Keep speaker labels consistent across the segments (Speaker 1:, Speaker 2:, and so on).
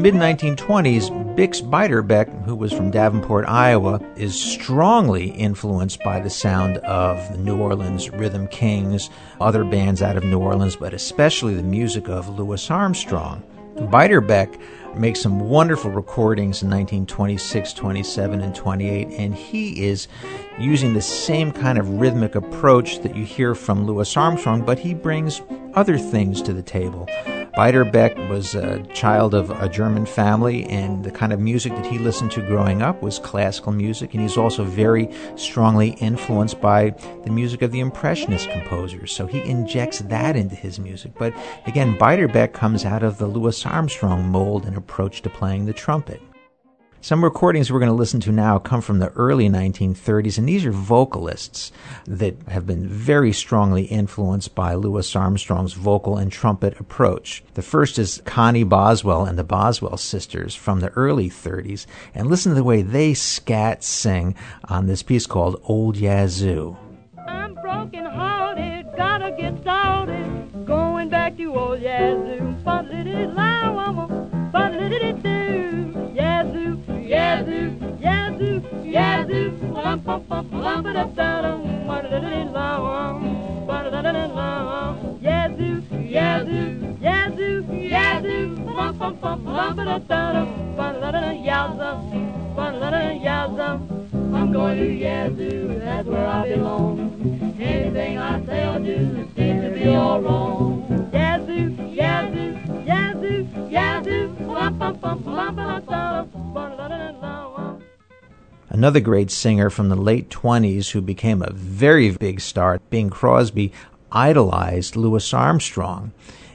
Speaker 1: Mid 1920s, Bix Beiderbecke, who was from Davenport, Iowa, is strongly influenced by the sound of the New Orleans Rhythm Kings, other bands out of New Orleans, but especially the music of Louis Armstrong. Beiderbecke makes some wonderful recordings in 1926, 27, and 28, and he is using the same kind of rhythmic approach that you hear from Louis Armstrong, but he brings other things to the table. Beiderbecke was a child of a German family, and the kind of music that he listened to growing up was classical music, and he's also very strongly influenced by the music of the Impressionist composers. So he injects that into his music. But again, Beiderbecke comes out of the Louis Armstrong mold and approach to playing the trumpet. Some recordings we're going to listen to now come from the early 1930s, and these are vocalists that have been very strongly influenced by Louis Armstrong's vocal and trumpet approach. The first is Connie Boswell and the Boswell sisters from the early 30s, and listen to the way they scat sing on this piece called Old Yazoo.
Speaker 2: Yazoo, yazoo, yazoo, yazoo, bum bum bum bum ba da da da, ba da da da yazoo, ba da da yazoo. I'm going to Yazoo, that's where I belong. Anything I say or do seems to be all wrong. Yazoo, Yazoo, Yazoo, Yazoo, bum bum bum bum ba da da.
Speaker 1: Another great singer from the late 20s who became a very big star, Bing Crosby, idolized Louis Armstrong.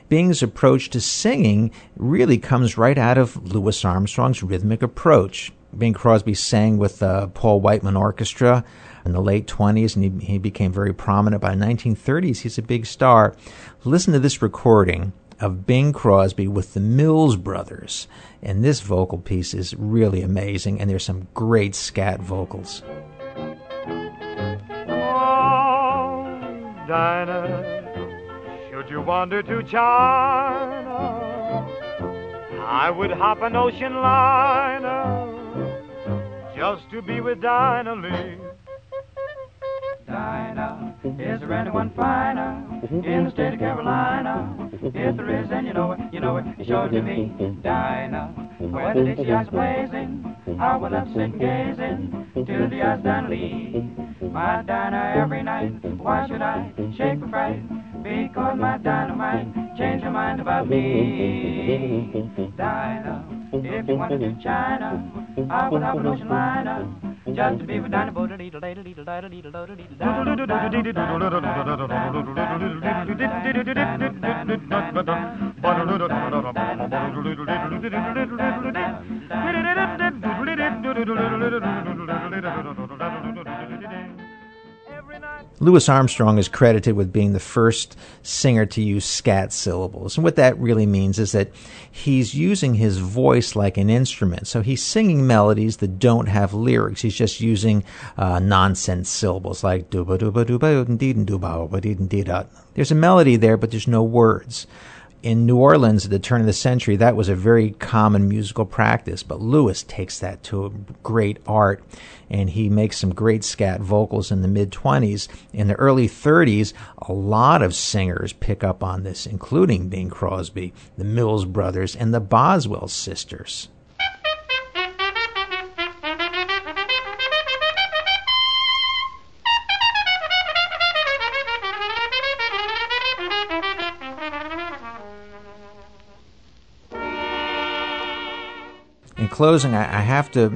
Speaker 1: Bing's approach to singing really comes right out of Louis Armstrong's rhythmic approach. Bing Crosby sang with the Paul Whiteman Orchestra in the late 20s and he, he became very prominent. By the 1930s, he's a big star. Listen to this recording of Bing Crosby with the Mills Brothers. And this vocal piece is really amazing, and there's some great scat vocals.
Speaker 3: Oh, Dinah, should you wander to China, I would hop an ocean liner just to be with Dinah Lee. Dinah, is there anyone finer in the state of Carolina? If there is, and you know it, you know it, show it to me. Dinah, when the Dixie eyes blazing, I will love to sit gazing till the eyes done leave. My Dinah every night, why should I shake with fright? Because my dynamite changed her mind about me. Dinah, if you wanted to China, I would have an ocean liner just to be with Dinah.
Speaker 1: Louis Armstrong is credited with being the first singer to use scat syllables. And what that really means is that he's using his voice like an instrument. So he's singing melodies that don't have lyrics. He's just using uh, nonsense syllables like dooba dooba dooba dooba dooba dooba. There's a melody there, but there's no words in New Orleans at the turn of the century, that was a very common musical practice. But Louis takes that to a great art, and he makes some great scat vocals in the mid 20s. In the early 30s, a lot of singers pick up on this, including Bing Crosby, the Mills Brothers, and the Boswell sisters. In closing, I, I have to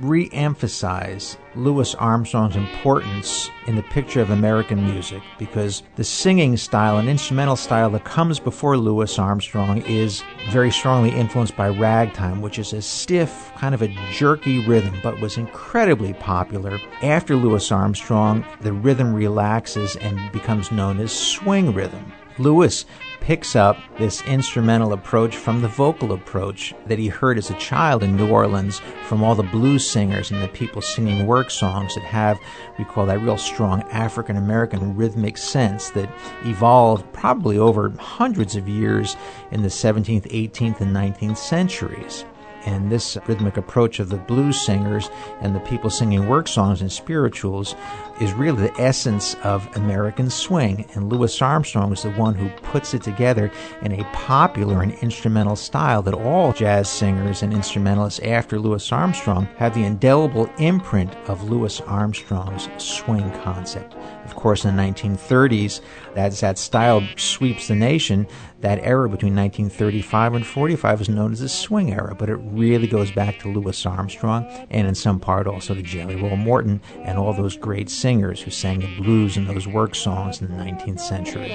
Speaker 1: re emphasize Louis Armstrong's importance in the picture of American music because the singing style and instrumental style that comes before Louis Armstrong is very strongly influenced by ragtime, which is a stiff, kind of a jerky rhythm, but was incredibly popular. After Louis Armstrong, the rhythm relaxes and becomes known as swing rhythm. Louis picks up this instrumental approach from the vocal approach that he heard as a child in New Orleans from all the blues singers and the people singing work songs that have, we call that real strong African American rhythmic sense that evolved probably over hundreds of years in the 17th, 18th, and 19th centuries. And this rhythmic approach of the blues singers and the people singing work songs and spirituals is really the essence of American swing. And Louis Armstrong is the one who puts it together in a popular and instrumental style that all jazz singers and instrumentalists after Louis Armstrong have the indelible imprint of Louis Armstrong's swing concept. Of course, in the 1930s, as that style sweeps the nation, that era between 1935 and 45 is known as the swing era, but it really goes back to Louis Armstrong and in some part also to Jelly Roll Morton and all those great singers who sang the blues and those work songs in the 19th century.